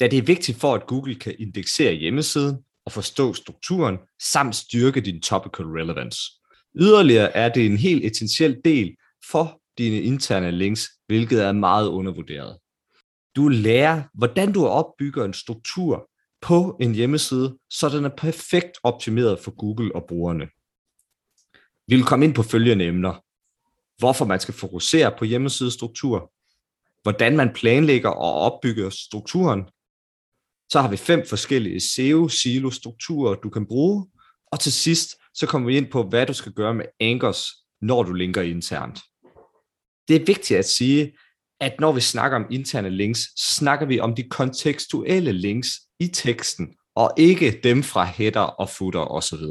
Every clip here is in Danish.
Da det er vigtigt for, at Google kan indeksere hjemmesiden og forstå strukturen, samt styrke din topical relevance. Yderligere er det en helt essentiel del for dine interne links, hvilket er meget undervurderet. Du lærer, hvordan du opbygger en struktur på en hjemmeside, så den er perfekt optimeret for Google og brugerne. Vi vil komme ind på følgende emner. Hvorfor man skal fokusere på hjemmesidestruktur, hvordan man planlægger og opbygger strukturen, så har vi fem forskellige SEO-silo-strukturer, du kan bruge. Og til sidst, så kommer vi ind på, hvad du skal gøre med anchors, når du linker internt. Det er vigtigt at sige, at når vi snakker om interne links, så snakker vi om de kontekstuelle links i teksten, og ikke dem fra header og footer osv.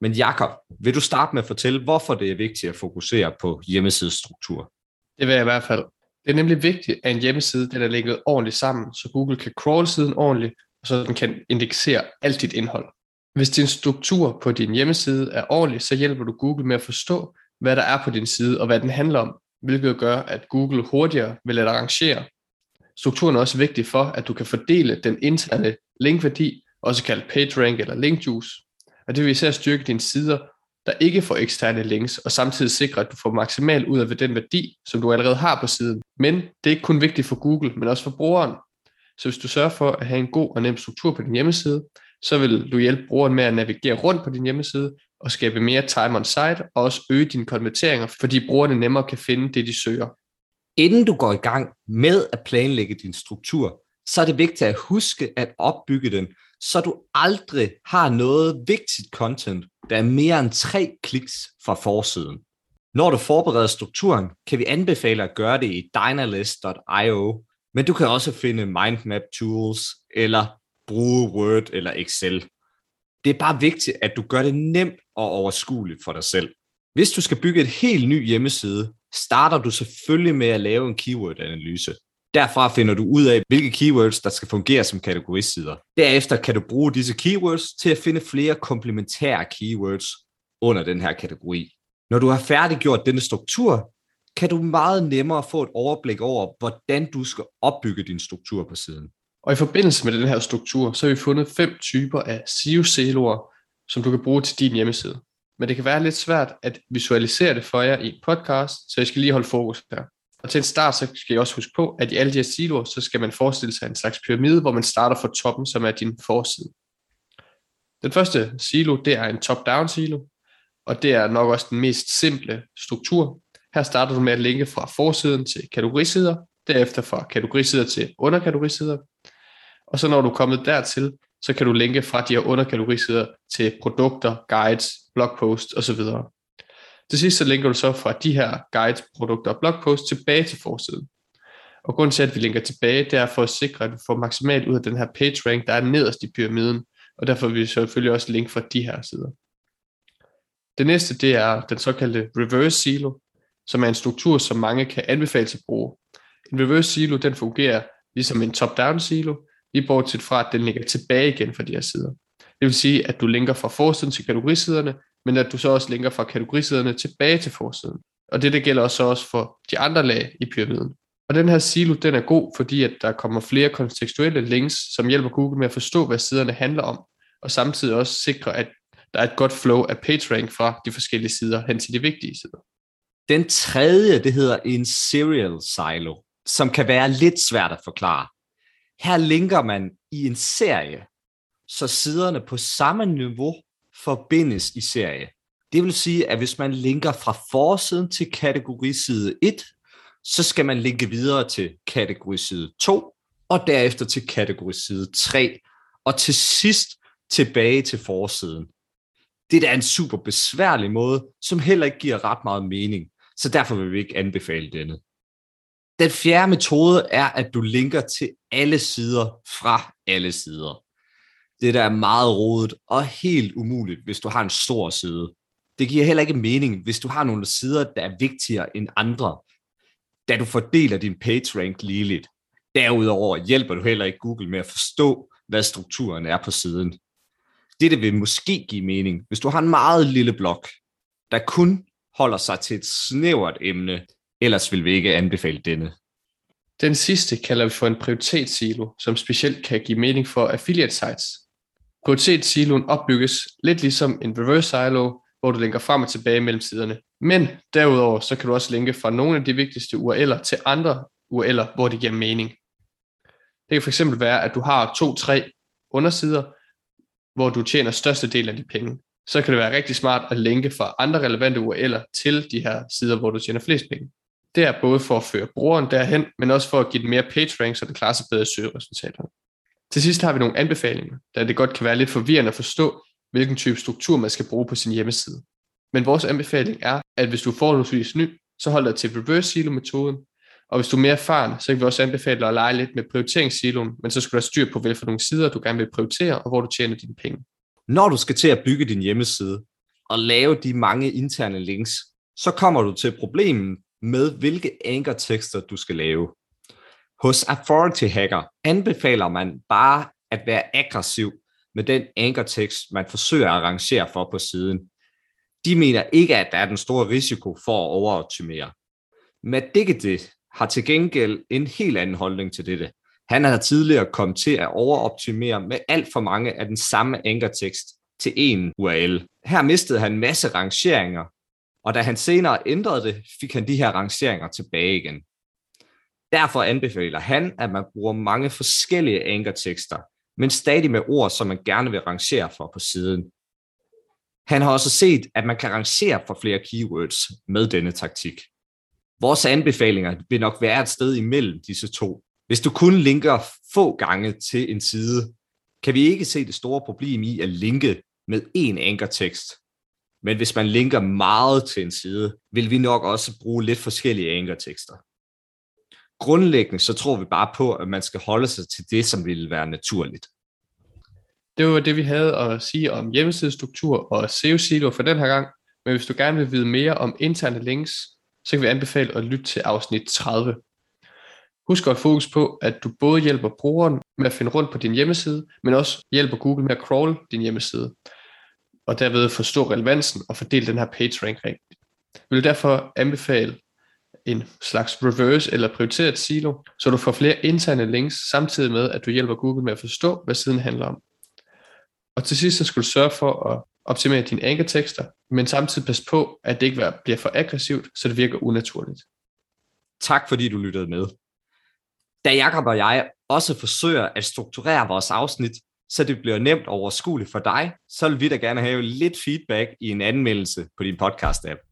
Men Jakob, vil du starte med at fortælle, hvorfor det er vigtigt at fokusere på hjemmesidestruktur? Det vil jeg i hvert fald. Det er nemlig vigtigt, at en hjemmeside den er lægget ordentligt sammen, så Google kan crawl siden ordentligt, og så den kan indeksere alt dit indhold. Hvis din struktur på din hjemmeside er ordentlig, så hjælper du Google med at forstå, hvad der er på din side og hvad den handler om, hvilket gør, at Google hurtigere vil lade arrangere. Strukturen er også vigtig for, at du kan fordele den interne linkværdi, også kaldt PageRank eller LinkJuice, og det vil især styrke dine sider, der ikke får eksterne links, og samtidig sikre, at du får maksimalt ud af den værdi, som du allerede har på siden. Men det er ikke kun vigtigt for Google, men også for brugeren. Så hvis du sørger for at have en god og nem struktur på din hjemmeside, så vil du hjælpe brugeren med at navigere rundt på din hjemmeside og skabe mere time on site og også øge dine konverteringer, fordi brugerne nemmere kan finde det, de søger. Inden du går i gang med at planlægge din struktur, så er det vigtigt at huske at opbygge den, så du aldrig har noget vigtigt content, der er mere end tre kliks fra forsiden. Når du forbereder strukturen, kan vi anbefale at gøre det i dynalist.io, men du kan også finde mindmap tools eller bruge Word eller Excel. Det er bare vigtigt, at du gør det nemt og overskueligt for dig selv. Hvis du skal bygge et helt ny hjemmeside, starter du selvfølgelig med at lave en keyword-analyse. Derfra finder du ud af, hvilke keywords, der skal fungere som kategorisider. Derefter kan du bruge disse keywords til at finde flere komplementære keywords under den her kategori. Når du har færdiggjort denne struktur, kan du meget nemmere få et overblik over, hvordan du skal opbygge din struktur på siden. Og i forbindelse med den her struktur, så har vi fundet fem typer af SEO-siloer, som du kan bruge til din hjemmeside. Men det kan være lidt svært at visualisere det for jer i en podcast, så jeg skal lige holde fokus her. Og til en start, så skal I også huske på, at i alle de her siloer, så skal man forestille sig en slags pyramide, hvor man starter fra toppen, som er din forside. Den første silo, det er en top-down silo, og det er nok også den mest simple struktur. Her starter du med at linke fra forsiden til kategorisider, derefter fra kategorisider til underkategorisider, og så når du er kommet dertil, så kan du linke fra de her underkategorisider til produkter, guides, blogposts osv. Til sidst så linker du så fra de her guides, produkter og blogposts tilbage til forsiden. Og grunden til, at vi linker tilbage, det er for at sikre, at vi får maksimalt ud af den her page rank, der er nederst i pyramiden, og derfor vil vi selvfølgelig også linke fra de her sider. Det næste, det er den såkaldte reverse silo, som er en struktur, som mange kan anbefale at bruge. En reverse silo, den fungerer ligesom en top-down silo, lige bortset fra, at den ligger tilbage igen fra de her sider. Det vil sige, at du linker fra forsiden til kategorisiderne, men at du så også linker fra kategorisiderne tilbage til forsiden. Og det, det gælder også, også for de andre lag i pyramiden. Og den her silo, den er god, fordi at der kommer flere kontekstuelle links, som hjælper Google med at forstå, hvad siderne handler om, og samtidig også sikre, at der er et godt flow af PageRank fra de forskellige sider hen til de vigtige sider. Den tredje, det hedder en serial silo, som kan være lidt svært at forklare. Her linker man i en serie, så siderne på samme niveau forbindes i serie. Det vil sige, at hvis man linker fra forsiden til kategoriside 1, så skal man linke videre til kategoriside 2, og derefter til kategoriside 3, og til sidst tilbage til forsiden. Det er en super besværlig måde, som heller ikke giver ret meget mening, så derfor vil vi ikke anbefale denne. Den fjerde metode er, at du linker til alle sider fra alle sider. Det der er meget rodet og helt umuligt, hvis du har en stor side. Det giver heller ikke mening, hvis du har nogle sider, der er vigtigere end andre, da du fordeler din page rank ligeligt. Derudover hjælper du heller ikke Google med at forstå, hvad strukturen er på siden. Dette vil måske give mening, hvis du har en meget lille blog, der kun holder sig til et snævert emne, ellers vil vi ikke anbefale denne. Den sidste kalder vi for en prioritetssilo, som specielt kan give mening for affiliate sites. Prioritetssiloen opbygges lidt ligesom en reverse silo, hvor du linker frem og tilbage mellem siderne. Men derudover så kan du også linke fra nogle af de vigtigste URL'er til andre URL'er, hvor det giver mening. Det kan fx være, at du har to-tre undersider, hvor du tjener størstedelen af de penge. Så kan det være rigtig smart at linke fra andre relevante URL'er til de her sider, hvor du tjener flest penge. Det er både for at føre brugeren derhen, men også for at give den mere page rank, så den klarer sig bedre i søgeresultaterne. Til sidst har vi nogle anbefalinger, da det godt kan være lidt forvirrende at forstå, hvilken type struktur man skal bruge på sin hjemmeside. Men vores anbefaling er, at hvis du er forholdsvis ny, så hold dig til reverse silo metoden, og hvis du er mere erfaren, så kan vi også anbefale dig at lege lidt med prioriteringssiloen, men så skal du have styr på, hvilke nogle sider du gerne vil prioritere, og hvor du tjener dine penge. Når du skal til at bygge din hjemmeside og lave de mange interne links, så kommer du til problemet med, hvilke ankertekster du skal lave. Hos Authority Hacker anbefaler man bare at være aggressiv med den ankertekst, man forsøger at arrangere for på siden. De mener ikke, at der er den store risiko for at overoptimere. Matt Diggity har til gengæld en helt anden holdning til dette. Han har tidligere kommet til at overoptimere med alt for mange af den samme ankertekst til en URL. Her mistede han en masse rangeringer, og da han senere ændrede det, fik han de her rangeringer tilbage igen. Derfor anbefaler han, at man bruger mange forskellige ankertekster, men stadig med ord, som man gerne vil rangere for på siden. Han har også set, at man kan rangere for flere keywords med denne taktik. Vores anbefalinger vil nok være et sted imellem disse to. Hvis du kun linker få gange til en side, kan vi ikke se det store problem i at linke med én ankertekst. Men hvis man linker meget til en side, vil vi nok også bruge lidt forskellige ankertekster. Grundlæggende så tror vi bare på, at man skal holde sig til det, som ville være naturligt. Det var det, vi havde at sige om hjemmesidestruktur og SEO-silo for den her gang. Men hvis du gerne vil vide mere om interne links, så kan vi anbefale at lytte til afsnit 30. Husk at fokus på, at du både hjælper brugeren med at finde rundt på din hjemmeside, men også hjælper Google med at crawl din hjemmeside, og derved forstå relevansen og fordele den her page rank rigtigt. Vi vil derfor anbefale en slags reverse eller prioriteret silo, så du får flere interne links, samtidig med, at du hjælper Google med at forstå, hvad siden handler om. Og til sidst så skal du sørge for at optimere dine ankertekster, men samtidig pas på, at det ikke bliver for aggressivt, så det virker unaturligt. Tak fordi du lyttede med. Da Jakob og jeg også forsøger at strukturere vores afsnit, så det bliver nemt og overskueligt for dig, så vil vi da gerne have lidt feedback i en anmeldelse på din podcast-app.